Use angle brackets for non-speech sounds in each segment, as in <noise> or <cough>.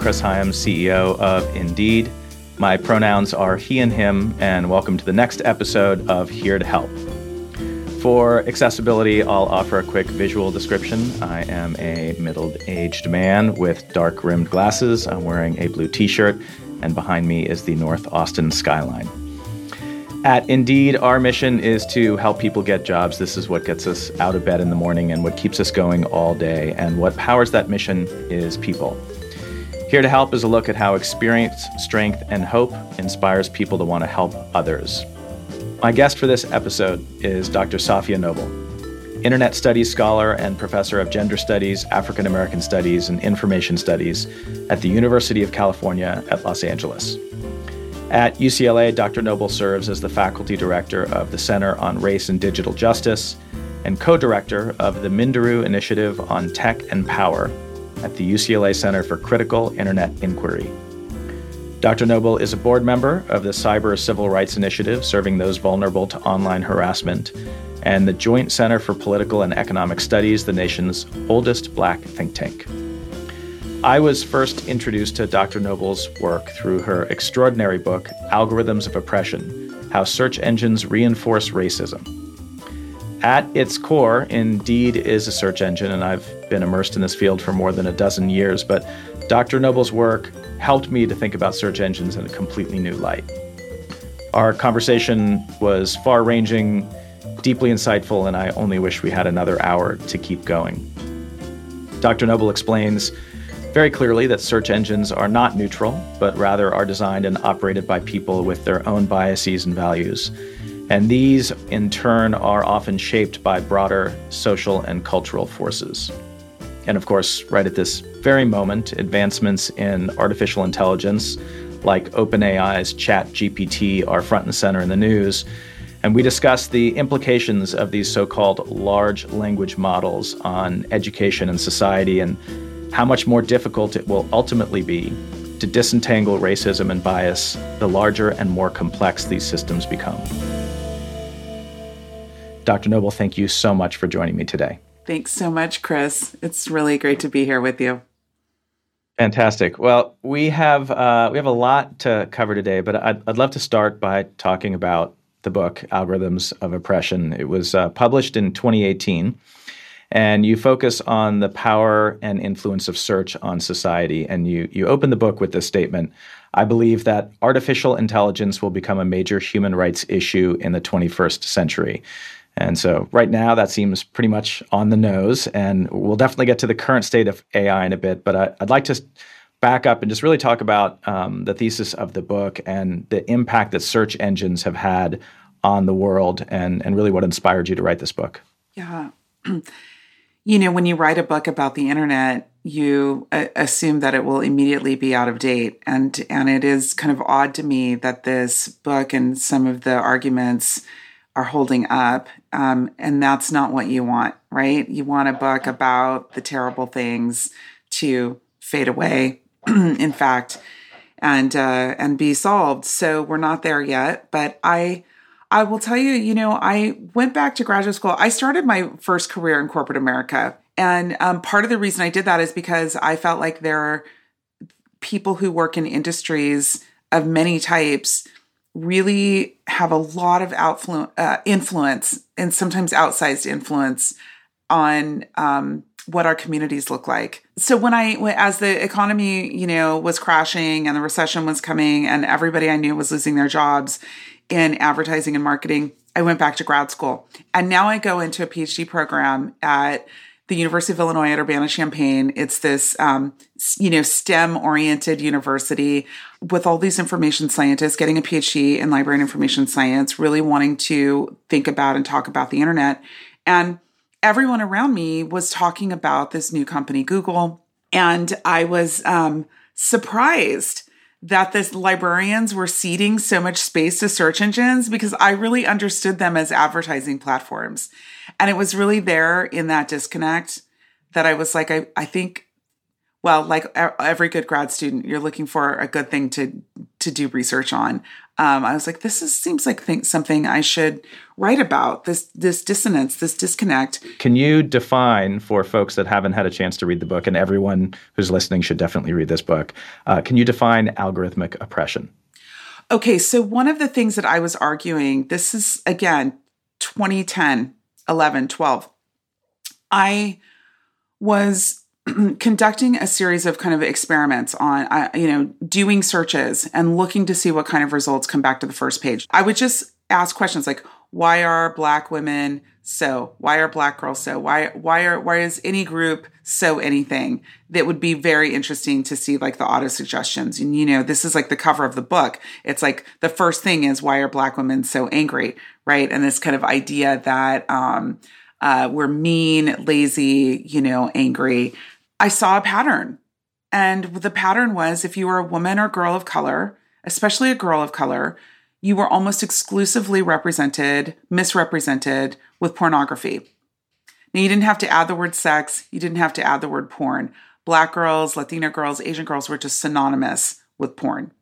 Chris Hyams, CEO of Indeed. My pronouns are he and him, and welcome to the next episode of Here to Help. For accessibility, I'll offer a quick visual description. I am a middle aged man with dark rimmed glasses. I'm wearing a blue t shirt, and behind me is the North Austin skyline. At Indeed, our mission is to help people get jobs. This is what gets us out of bed in the morning and what keeps us going all day. And what powers that mission is people. Here to help is a look at how experience, strength, and hope inspires people to want to help others. My guest for this episode is Dr. Safiya Noble, Internet Studies scholar and professor of gender studies, African American studies, and information studies at the University of California at Los Angeles. At UCLA, Dr. Noble serves as the faculty director of the Center on Race and Digital Justice and co director of the Minderoo Initiative on Tech and Power at the UCLA Center for Critical Internet Inquiry. Dr. Noble is a board member of the Cyber Civil Rights Initiative, serving those vulnerable to online harassment, and the Joint Center for Political and Economic Studies, the nation's oldest black think tank. I was first introduced to Dr. Noble's work through her extraordinary book, Algorithms of Oppression How Search Engines Reinforce Racism. At its core, Indeed is a search engine, and I've been immersed in this field for more than a dozen years, but Dr. Noble's work helped me to think about search engines in a completely new light. Our conversation was far ranging, deeply insightful, and I only wish we had another hour to keep going. Dr. Noble explains very clearly that search engines are not neutral, but rather are designed and operated by people with their own biases and values. And these, in turn, are often shaped by broader social and cultural forces. And of course, right at this very moment, advancements in artificial intelligence, like OpenAI's ChatGPT, are front and center in the news. And we discuss the implications of these so called large language models on education and society and how much more difficult it will ultimately be to disentangle racism and bias the larger and more complex these systems become. Dr. Noble, thank you so much for joining me today. Thanks so much, Chris. It's really great to be here with you. Fantastic. Well, we have uh, we have a lot to cover today, but I'd, I'd love to start by talking about the book Algorithms of Oppression. It was uh, published in 2018 and you focus on the power and influence of search on society. And you you open the book with this statement: "I believe that artificial intelligence will become a major human rights issue in the 21st century." And so, right now, that seems pretty much on the nose. And we'll definitely get to the current state of AI in a bit. But I, would like to back up and just really talk about um, the thesis of the book and the impact that search engines have had on the world, and and really what inspired you to write this book. Yeah. <clears throat> you know, when you write a book about the internet, you uh, assume that it will immediately be out of date, and and it is kind of odd to me that this book and some of the arguments are holding up, um, and that's not what you want, right? You want a book about the terrible things to fade away, <clears throat> in fact, and uh, and be solved. So we're not there yet, but I I will tell you, you know, I went back to graduate school. I started my first career in corporate America. And um, part of the reason I did that is because I felt like there are people who work in industries of many types really have a lot of outflu- uh, influence and sometimes outsized influence on um, what our communities look like. So when I, as the economy, you know, was crashing and the recession was coming and everybody I knew was losing their jobs, in advertising and marketing. I went back to grad school. And now I go into a PhD program at the University of Illinois at Urbana Champaign. It's this, um, you know, STEM oriented university with all these information scientists getting a PhD in library and information science, really wanting to think about and talk about the internet. And everyone around me was talking about this new company, Google. And I was um, surprised that the librarians were ceding so much space to search engines because I really understood them as advertising platforms. And it was really there in that disconnect that I was like, I, I think, well, like every good grad student, you're looking for a good thing to to do research on. Um, I was like, this is, seems like something I should write about. This this dissonance, this disconnect. Can you define for folks that haven't had a chance to read the book, and everyone who's listening should definitely read this book? Uh, can you define algorithmic oppression? Okay, so one of the things that I was arguing, this is again 2010, 11, 12. I was <clears throat> conducting a series of kind of experiments on uh, you know doing searches and looking to see what kind of results come back to the first page i would just ask questions like why are black women so? Why are black girls so? Why why are why is any group so anything? That would be very interesting to see like the auto suggestions and you know this is like the cover of the book. It's like the first thing is why are black women so angry right? And this kind of idea that um uh, we're mean lazy you know angry. I saw a pattern. And the pattern was if you were a woman or girl of color, especially a girl of color, you were almost exclusively represented, misrepresented with pornography. Now, you didn't have to add the word sex, you didn't have to add the word porn. Black girls, Latina girls, Asian girls were just synonymous with porn.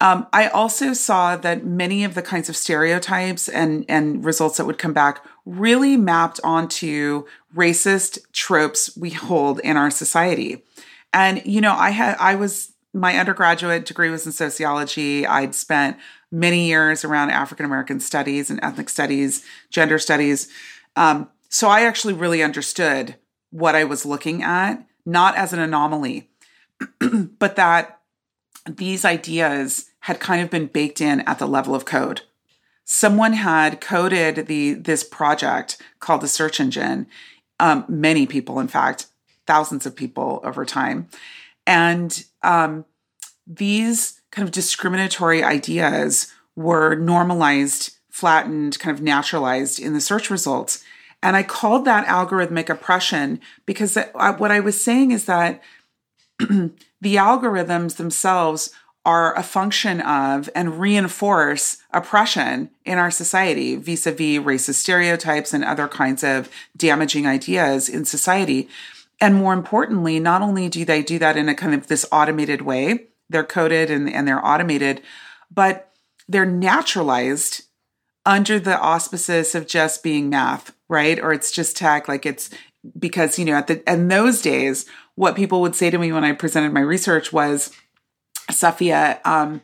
Um, I also saw that many of the kinds of stereotypes and, and results that would come back really mapped onto racist tropes we hold in our society. And, you know, I had, I was, my undergraduate degree was in sociology. I'd spent many years around African American studies and ethnic studies, gender studies. Um, so I actually really understood what I was looking at, not as an anomaly, <clears throat> but that these ideas had kind of been baked in at the level of code. Someone had coded the this project called the search engine. Um, many people, in fact, thousands of people over time, and um, these kind of discriminatory ideas were normalized, flattened, kind of naturalized in the search results. And I called that algorithmic oppression because what I was saying is that <clears throat> the algorithms themselves are a function of and reinforce oppression in our society vis a vis racist stereotypes and other kinds of damaging ideas in society. And more importantly, not only do they do that in a kind of this automated way, they're coded and, and they're automated, but they're naturalized under the auspices of just being math, right? Or it's just tech, like it's because, you know, at the in those days, what people would say to me when I presented my research was, Safiya, um,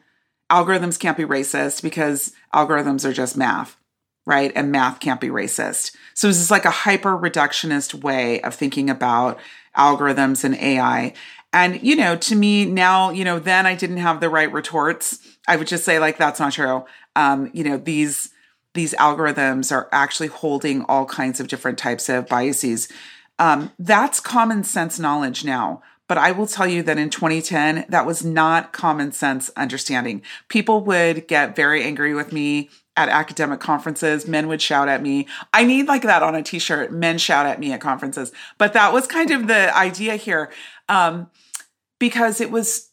algorithms can't be racist because algorithms are just math, right? And math can't be racist. So it's just like a hyper reductionist way of thinking about algorithms and AI. And, you know, to me now, you know, then I didn't have the right retorts. I would just say, like, that's not true. Um, you know, these these algorithms are actually holding all kinds of different types of biases. Um, that's common sense knowledge now. But I will tell you that in 2010, that was not common sense understanding. People would get very angry with me at academic conferences. Men would shout at me. I need like that on a t shirt. Men shout at me at conferences. But that was kind of the idea here um, because it was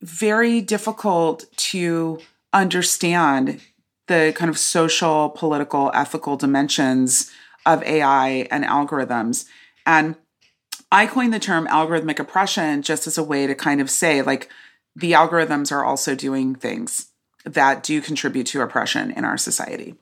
very difficult to understand the kind of social, political, ethical dimensions of AI and algorithms. And I coined the term algorithmic oppression just as a way to kind of say, like, the algorithms are also doing things that do contribute to oppression in our society.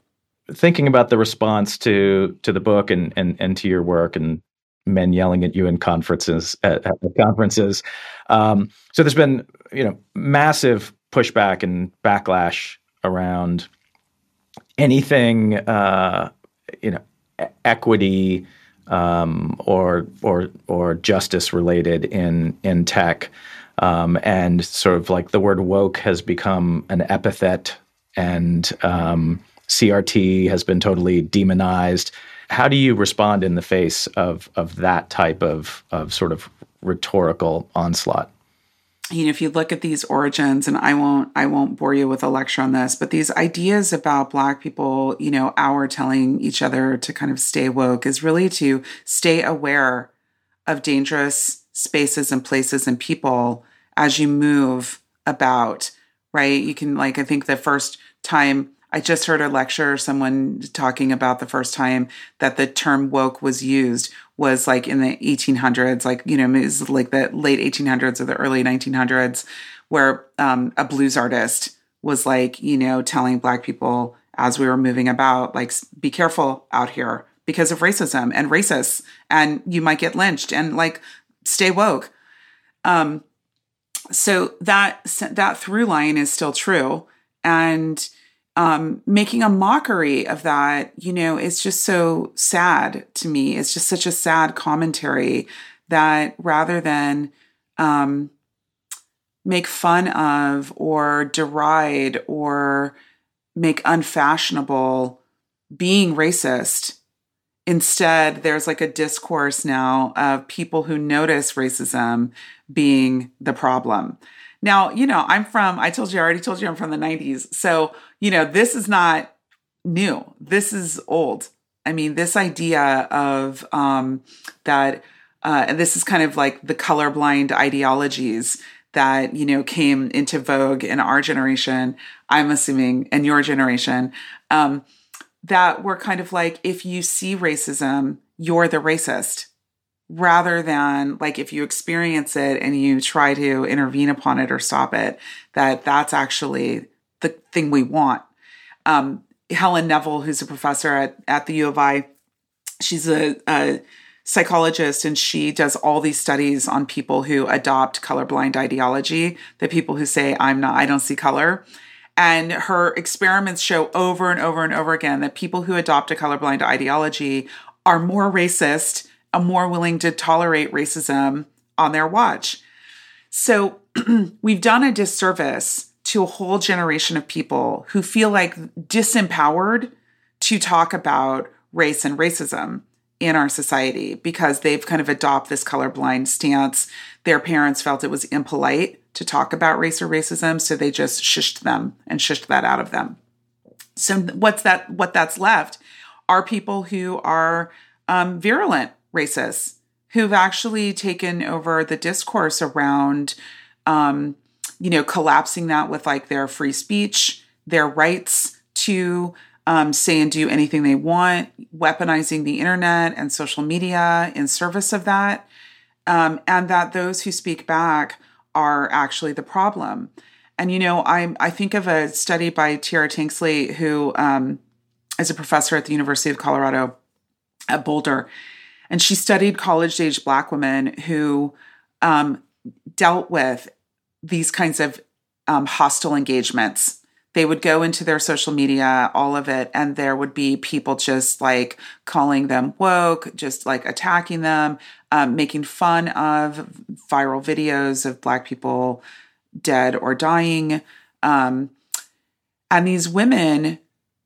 Thinking about the response to to the book and and, and to your work and men yelling at you in conferences at, at conferences. Um, so there's been you know massive pushback and backlash around anything uh, you know equity um, or or or justice related in in tech, um, and sort of like the word woke has become an epithet, and um, CRT has been totally demonized. How do you respond in the face of of that type of of sort of rhetorical onslaught? you know if you look at these origins and i won't i won't bore you with a lecture on this but these ideas about black people you know our telling each other to kind of stay woke is really to stay aware of dangerous spaces and places and people as you move about right you can like i think the first time I just heard a lecture, someone talking about the first time that the term woke was used was like in the 1800s, like, you know, it was like the late 1800s or the early 1900s where um, a blues artist was like, you know, telling black people as we were moving about, like, be careful out here because of racism and racists, and you might get lynched, and like, stay woke. Um, so that that through line is still true, and um, making a mockery of that, you know, is just so sad to me. It's just such a sad commentary that rather than um, make fun of or deride or make unfashionable being racist. Instead, there's like a discourse now of people who notice racism being the problem. Now, you know, I'm from, I told you, I already told you I'm from the 90s. So, you know, this is not new. This is old. I mean, this idea of um, that, uh, and this is kind of like the colorblind ideologies that you know came into vogue in our generation i'm assuming and your generation um, that were kind of like if you see racism you're the racist rather than like if you experience it and you try to intervene upon it or stop it that that's actually the thing we want um, helen neville who's a professor at, at the u of i she's a, a psychologist and she does all these studies on people who adopt colorblind ideology, the people who say, I'm not, I don't see color. And her experiments show over and over and over again that people who adopt a colorblind ideology are more racist and more willing to tolerate racism on their watch. So <clears throat> we've done a disservice to a whole generation of people who feel like disempowered to talk about race and racism in our society because they've kind of adopt this colorblind stance. Their parents felt it was impolite to talk about race or racism, so they just shushed them and shushed that out of them. So what's that? What that's left are people who are um, virulent racists who've actually taken over the discourse around, um, you know, collapsing that with like their free speech, their rights to um, say and do anything they want, weaponizing the internet and social media in service of that, um, and that those who speak back are actually the problem. And you know, I I think of a study by Tiera Tanksley, who um, is a professor at the University of Colorado at Boulder, and she studied college-age Black women who um, dealt with these kinds of um, hostile engagements they would go into their social media, all of it, and there would be people just like calling them woke, just like attacking them, um, making fun of viral videos of Black people dead or dying. Um, and these women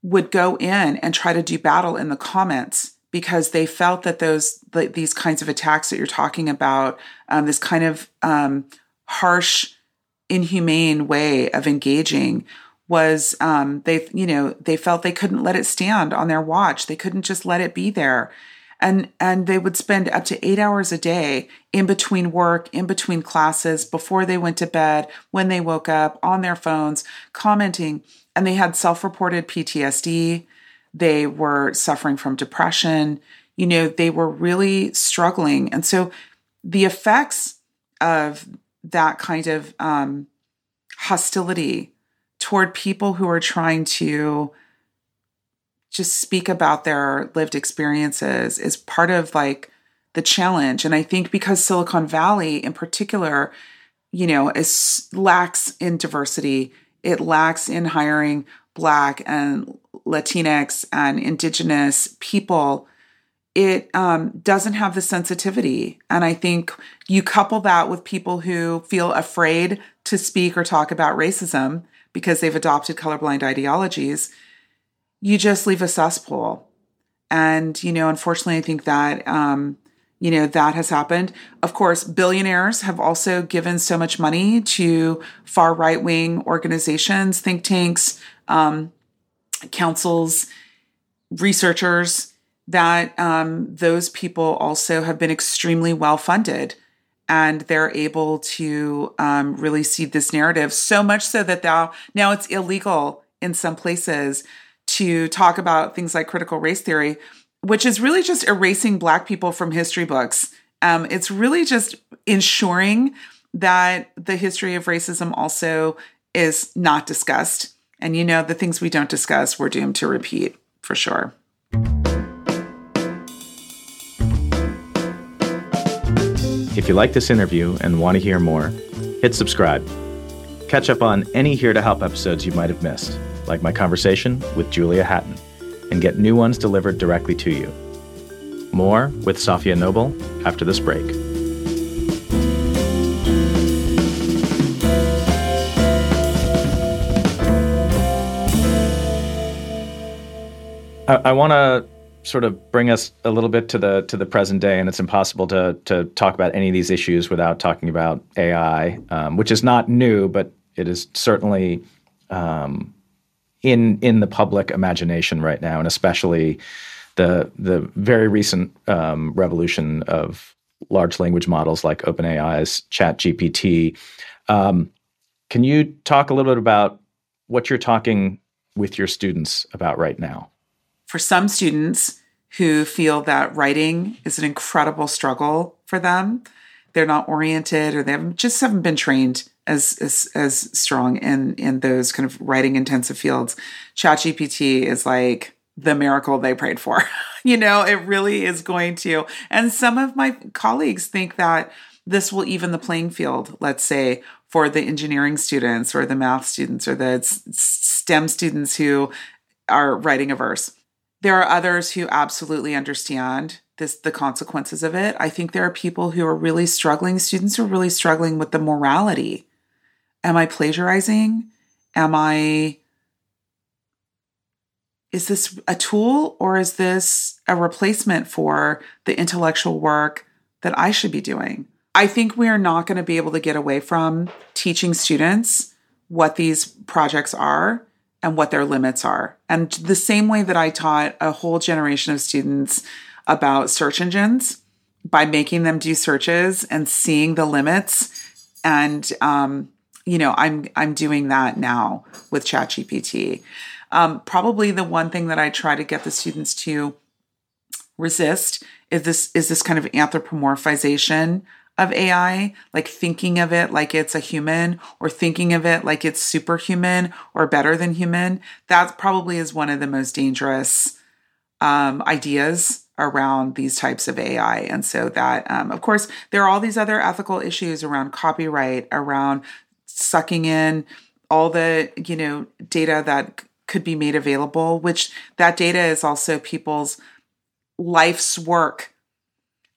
would go in and try to do battle in the comments because they felt that those like, these kinds of attacks that you're talking about, um, this kind of um, harsh, inhumane way of engaging was um, they you know they felt they couldn't let it stand on their watch. They couldn't just let it be there. And and they would spend up to eight hours a day in between work in between classes before they went to bed when they woke up on their phones commenting. And they had self-reported ptsd they were suffering from depression. You know they were really struggling. And so the effects of that kind of um, hostility toward people who are trying to just speak about their lived experiences is part of like the challenge. And i think because silicon valley in particular you know is lacks in diversity it lacks in hiring black and latinx and indigenous people it um, doesn't have the sensitivity. And i think you couple that with people who feel afraid to speak or talk about racism because they've adopted colorblind ideologies, you just leave a cesspool. And, you know, unfortunately, I think that, um, you know, that has happened. Of course, billionaires have also given so much money to far right wing organizations, think tanks, um, councils, researchers, that um, those people also have been extremely well funded and they're able to um, really seed this narrative so much so that now now it's illegal in some places to talk about things like critical race theory which is really just erasing black people from history books um, it's really just ensuring that the history of racism also is not discussed. And you know, the things we don't discuss, we're doomed to repeat for sure. If you like this interview and want to hear more, hit subscribe. Catch up on any Here to Help episodes you might have missed, like my conversation with Julia Hatton, and get new ones delivered directly to you. More with Safiya Noble after this break. I, I want to sort of bring us a little bit to the to the present day, and it's impossible to to talk about any of these issues without talking about AI, um, which is not new, but it is certainly um, in in the public imagination right now, and especially the the very recent um, revolution of large language models like OpenAI's ChatGPT. Um, can you talk a little bit about what you're talking with your students about right now? For some students who feel that writing is an incredible struggle for them, they're not oriented or they haven't, just haven't been trained as, as as strong in in those kind of writing intensive fields. ChatGPT is like the miracle they prayed for. <laughs> you know, it really is going to. And some of my colleagues think that this will even the playing field, let's say, for the engineering students or the math students or the STEM students who are writing a verse. There are others who absolutely understand this the consequences of it. I think there are people who are really struggling, students are really struggling with the morality. Am I plagiarizing? Am I is this a tool or is this a replacement for the intellectual work that I should be doing? I think we are not going to be able to get away from teaching students what these projects are and what their limits are. And the same way that I taught a whole generation of students about search engines by making them do searches and seeing the limits and um, you know i'm i'm doing that now with chatgpt um, probably the one thing that I try to get the students to resist is this is this kind of anthropomorphization of AI, like thinking of it like it's a human or thinking of it like it's superhuman or better than human. That probably is one of the most dangerous um, ideas around these types of AI. And so that, um, of course, there are all these other ethical issues around copyright, around sucking in all the, you know, data that could be made available, which that data is also people's life's work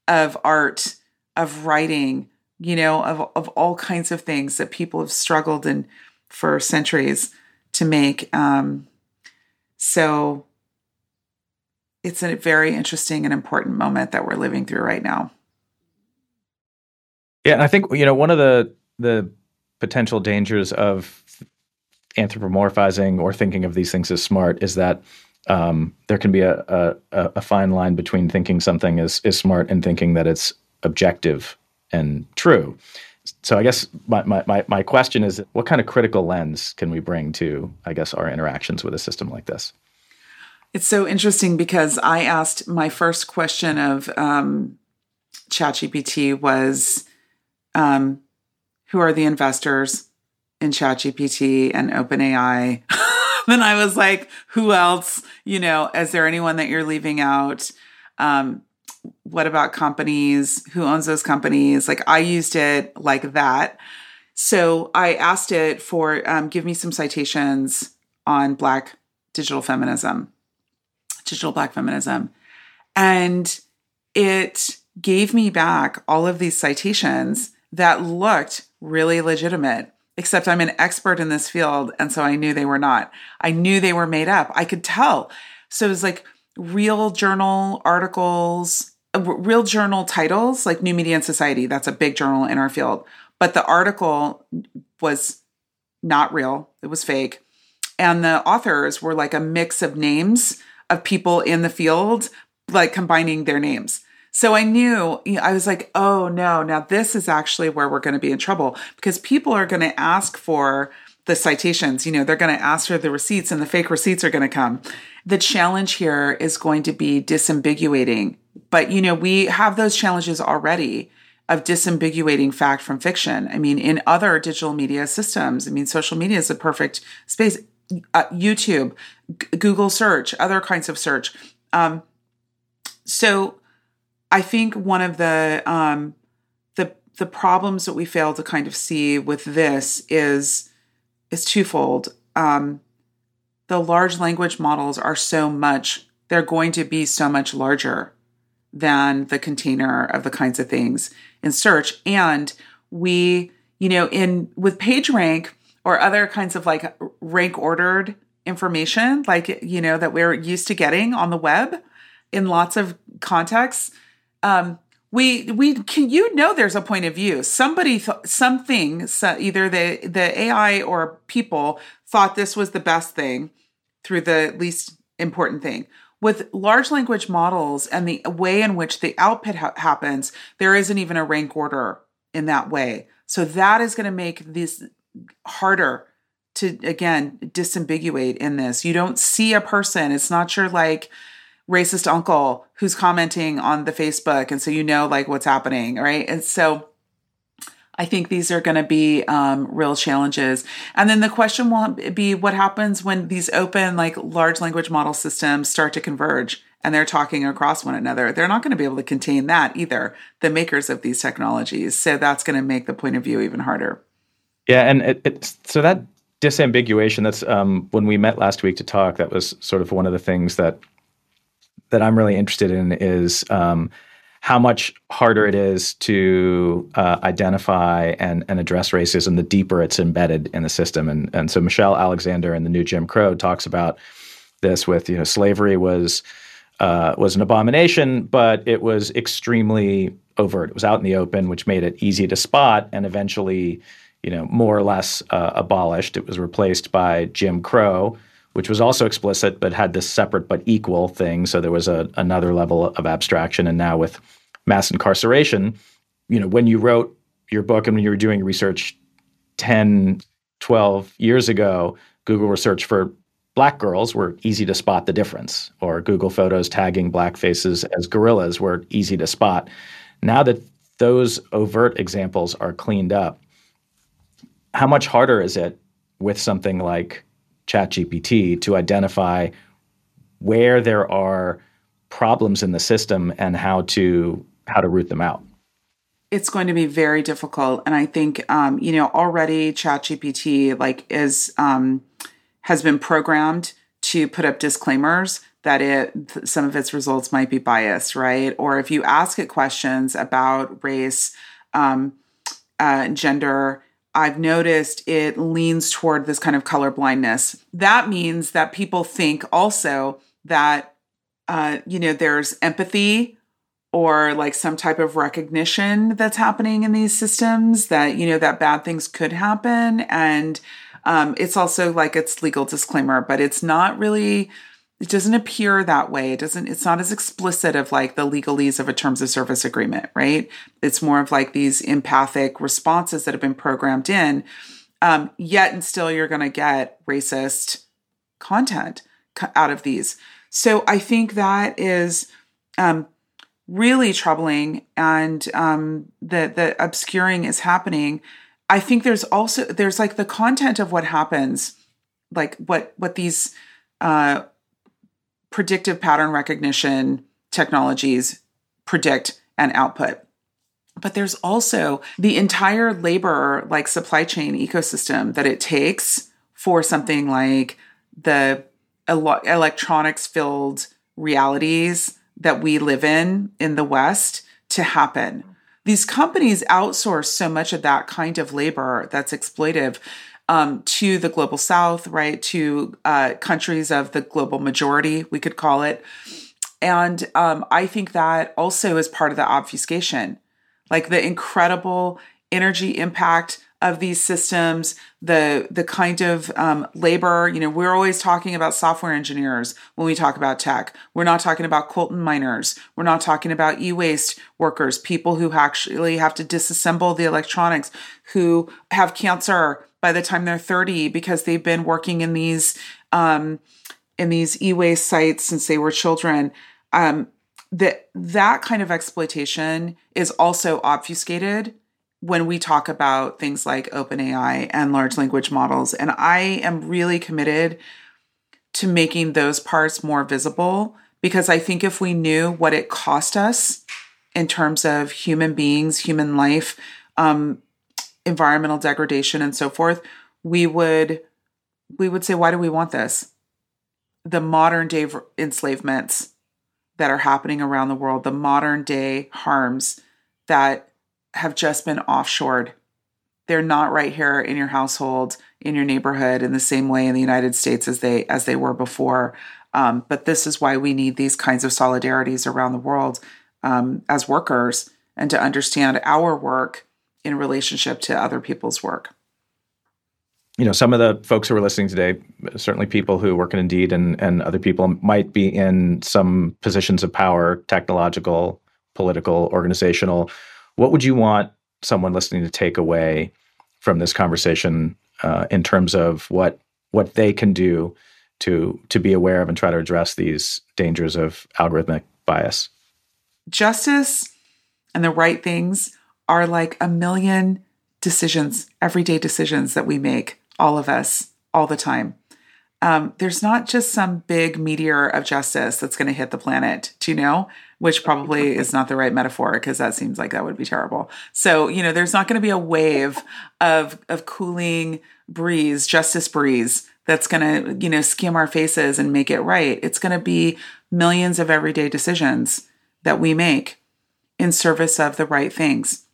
of art, of writing, you know, of, of all kinds of things that people have struggled in for centuries to make. Um, so it's a very interesting and important moment that we're living through right now. Yeah, and I think you know one of the the potential dangers of anthropomorphizing or thinking of these things as smart is that um, there can be a, a, a, fine line between thinking something is, is smart and thinking that it's objective and true. So I guess my, my, my question is what kind of critical lens can we bring to, I guess, our interactions with a system like this? It's so interesting because I asked my first question of um, ChatGPT was, um, who are the investors? in ChatGPT and OpenAI. <laughs> then I was like, who else? You know, is there anyone that you're leaving out? Um, what about companies? Who owns those companies? Like I used it like that. So I asked it for um, give me some citations on Black digital feminism, digital Black feminism. And it gave me back all of these citations that looked really legitimate except I'm an expert in this field. And so I knew they were not. I knew they were made up. I could tell. So it was like real journal articles, Uh, real journal titles, like New Media and Society. That's a big journal in our field. But the article was not real, it was fake. And the authors were like a mix of names of people in the field, like combining their names. So I knew, I was like, oh no, now this is actually where we're going to be in trouble because people are going to ask for the citations. You know, they're going to ask for the receipts and the fake receipts are going to come. The challenge here is going to be disambiguating. But, you know, we have those challenges already of disambiguating fact from fiction. I mean, in other digital media systems, I mean, social media is a perfect space. Uh, YouTube, G- Google search, other kinds of search. Um, so, I think one of the um, the the problems that we fail to kind of see with this is is twofold. Um, the large language models are so much; they're going to be so much larger than the container of the kinds of things in search. And we, you know, in with PageRank or other kinds of like rank ordered information, like, you know, that we're used to getting on the web in lots of contexts. Um, we we can you know there's a point of view somebody th- something so either the the ai or people thought this was the best thing through the least important thing with large language models and the way in which the output ha- happens, there isn't even a rank order in that way. So that is going to make this harder to again disambiguate in this. You don't see a person. It's not your like racist uncle who's commenting on the Facebook and so you know like what's happening, right? And so I think these are going to be um, real challenges. And then the question will be what happens when these open, like large language model systems start to converge and they're talking across one another. They're not going to be able to contain that either, the makers of these technologies. So that's going to make the point of view even harder. Yeah. And it, it's so that disambiguation, that's um, when we met last week to talk, that was sort of one of the things that that I'm really interested in is um, how much harder it is to uh, identify and, and address racism the deeper it's embedded in the system. And, and so Michelle Alexander in the new Jim Crow talks about this with, you know, slavery was uh, was an abomination, but it was extremely overt. It was out in the open, which made it easy to spot and eventually, you know, more or less uh, abolished. It was replaced by Jim Crow, which was also explicit but had this separate but equal thing. So there was a, another level of abstraction. And now with mass incarceration, you know, when you wrote your book and when you were doing research 10, 12 years ago, Google research for black girls were easy to spot the difference, or Google Photos tagging black faces as gorillas were easy to spot. Now that those overt examples are cleaned up, how much harder is it with something like ChatGPT to identify where there are problems in the system and how to how to root them out? It's going to be very difficult, and I think um, you know already ChatGPT like is um, has been programmed to put up disclaimers that it some of its results might be biased, right? Or if you ask it questions about race, um, uh, gender, I've noticed it leans toward this kind of color blindness. That means that people think also that uh, you know there's empathy or like some type of recognition that's happening in these systems that you know that bad things could happen and um, it's also like it's legal disclaimer but it's not really it doesn't appear that way. It doesn't it's not as explicit of like the legalese of a terms of service agreement right? It's more of like these empathic responses that have been programmed in um, yet and still you're going to get racist content out of these. So i think that is um, really troubling and um, the the obscuring is happening. I think there's also there's like the content of what happens like what what these uh, predictive pattern recognition technologies predict and output but there's also the entire labor like supply chain ecosystem that it takes for something like the ele- electronics filled realities that we live in in the West to happen. These companies outsource so much of that kind of labor that's exploitive um, to the global south, right? To uh, countries of the global majority, we could call it. And um, I think that also is part of the obfuscation, like the incredible energy impact of these systems the the kind of um, labor you know we're always talking about software engineers when we talk about tech we're not talking about coltan miners we're not talking about e-waste workers people who actually have to disassemble the electronics who have cancer by the time they're 30 because they've been working in these um, in these e-waste sites since they were children um, that that kind of exploitation is also obfuscated when we talk about things like OpenAI and large language models. And I am really committed to making those parts more visible because I think if we knew what it cost us in terms of human beings, human life, um, environmental degradation, and so forth, we would we would say, why do we want this? The modern day enslavements that are happening around the world, the modern day harms that have just been offshored. They're not right here in your household, in your neighborhood, in the same way in the United States as they as they were before. Um, but this is why we need these kinds of solidarities around the world um, as workers and to understand our work in relationship to other people's work. You know, some of the folks who are listening today, certainly people who work in Indeed and, and other people might be in some positions of power, technological, political, organizational. What would you want someone listening to take away from this conversation uh, in terms of what what they can do to to be aware of and try to address these dangers of algorithmic bias? Justice and the right things are like a million decisions, everyday decisions that we make, all of us, all the time. Um, there's not just some big meteor of justice that's going to hit the planet, do you know? Which probably <laughs> is not the right metaphor because that seems like that would be terrible. So, you know, there's not going to be a wave of of cooling breeze, justice breeze that's going to, you know, skim our faces and make it right. It's going to be millions of everyday decisions that we make in service of the right things.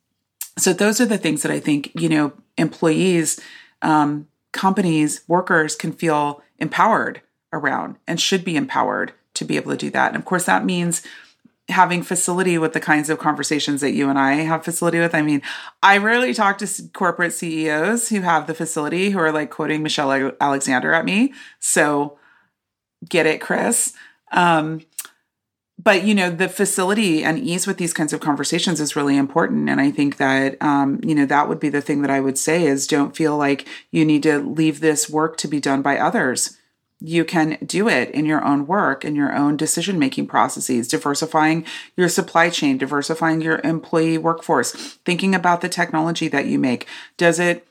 So those are the things that I think, you know, employees, um, companies, workers can feel empowered around and should be empowered to be able to do that. And of course, that means having facility with the kinds of conversations that you and I have facility with. I mean, I rarely talk to corporate CEOs who have the facility who are like quoting Michelle Alexander at me. So get it, Chris. Um, but you know the facility and ease with these kinds of conversations is really important. And i think that um, you know that would be the thing that i would say is don't feel like you need to leave this work to be done by others. You can do it in your own work in your own decision making processes diversifying your supply chain diversifying your employee workforce thinking about the technology that you make. Does it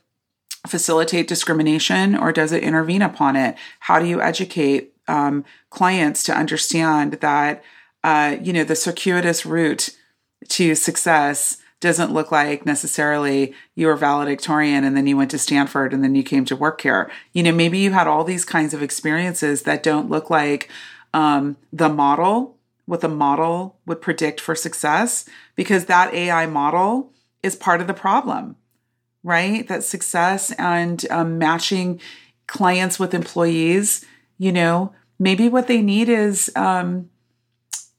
facilitate discrimination or does it intervene upon it? How do you educate um, clients to understand that uh, you know, the circuitous route to success doesn't look like necessarily you were valedictorian and then you went to Stanford and then you came to work here. You know, maybe you had all these kinds of experiences that don't look like um, the model, what the model would predict for success, because that AI model is part of the problem, right? That success and um, matching clients with employees, you know, maybe what they need is, um,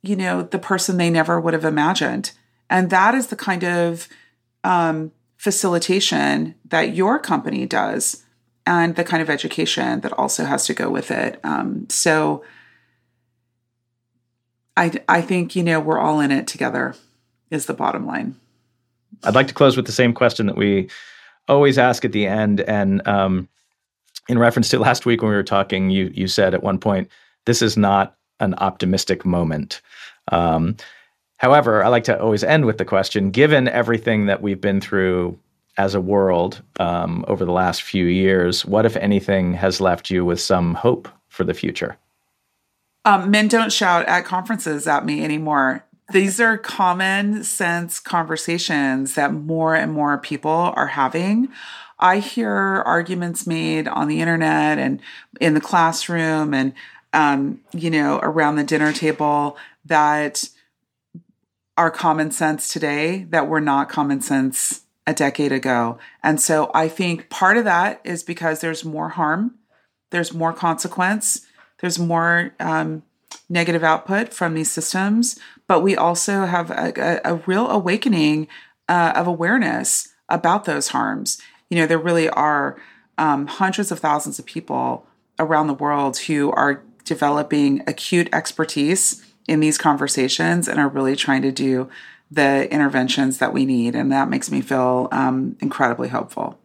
you know, the person they never would have imagined. And that is the kind of um, facilitation that your company does and the kind of education that also has to go with it. Um, so I, I think, you know, we're all in it together, is the bottom line. I'd like to close with the same question that we always ask at the end. And um, in reference to last week when we were talking, you, you said at one point, this is not an optimistic moment. Um, however, I like to always end with the question given everything that we've been through as a world um, over the last few years, what, if anything, has left you with some hope for the future? Um, men don't shout at conferences at me anymore. These are common sense conversations that more and more people are having. I hear arguments made on the internet and in the classroom and um, you know, around the dinner table that are common sense today that were not common sense a decade ago. And so I think part of that is because there's more harm, there's more consequence, there's more um, negative output from these systems, but we also have a, a, a real awakening uh, of awareness about those harms. You know, there really are um, hundreds of thousands of people around the world who are developing acute expertise in these conversations and are really trying to do the interventions that we need. And that makes me feel um, incredibly hopeful.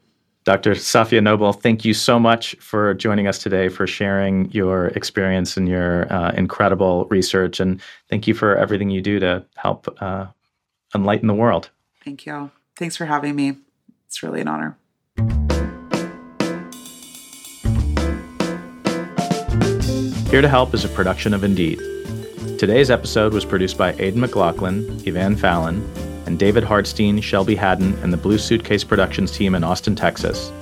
Dr. Safiya Noble, thank you so much for joining us today, for sharing your experience and your uh, incredible research. And thank you for everything you do to help uh, enlighten the world. Thank you. Thanks for having me. It's really an honor. Here to Help is a production of Indeed. Today's episode was produced by Aidan McLaughlin, Evan Fallon, and David Hartstein, Shelby Haddon, and the Blue Suitcase Productions team in Austin, Texas,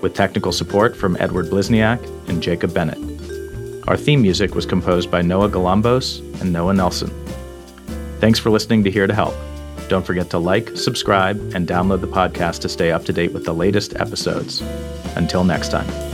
with technical support from Edward Blizniak and Jacob Bennett. Our theme music was composed by Noah Galambos and Noah Nelson. Thanks for listening to Here to Help. Don't forget to like, subscribe, and download the podcast to stay up to date with the latest episodes. Until next time.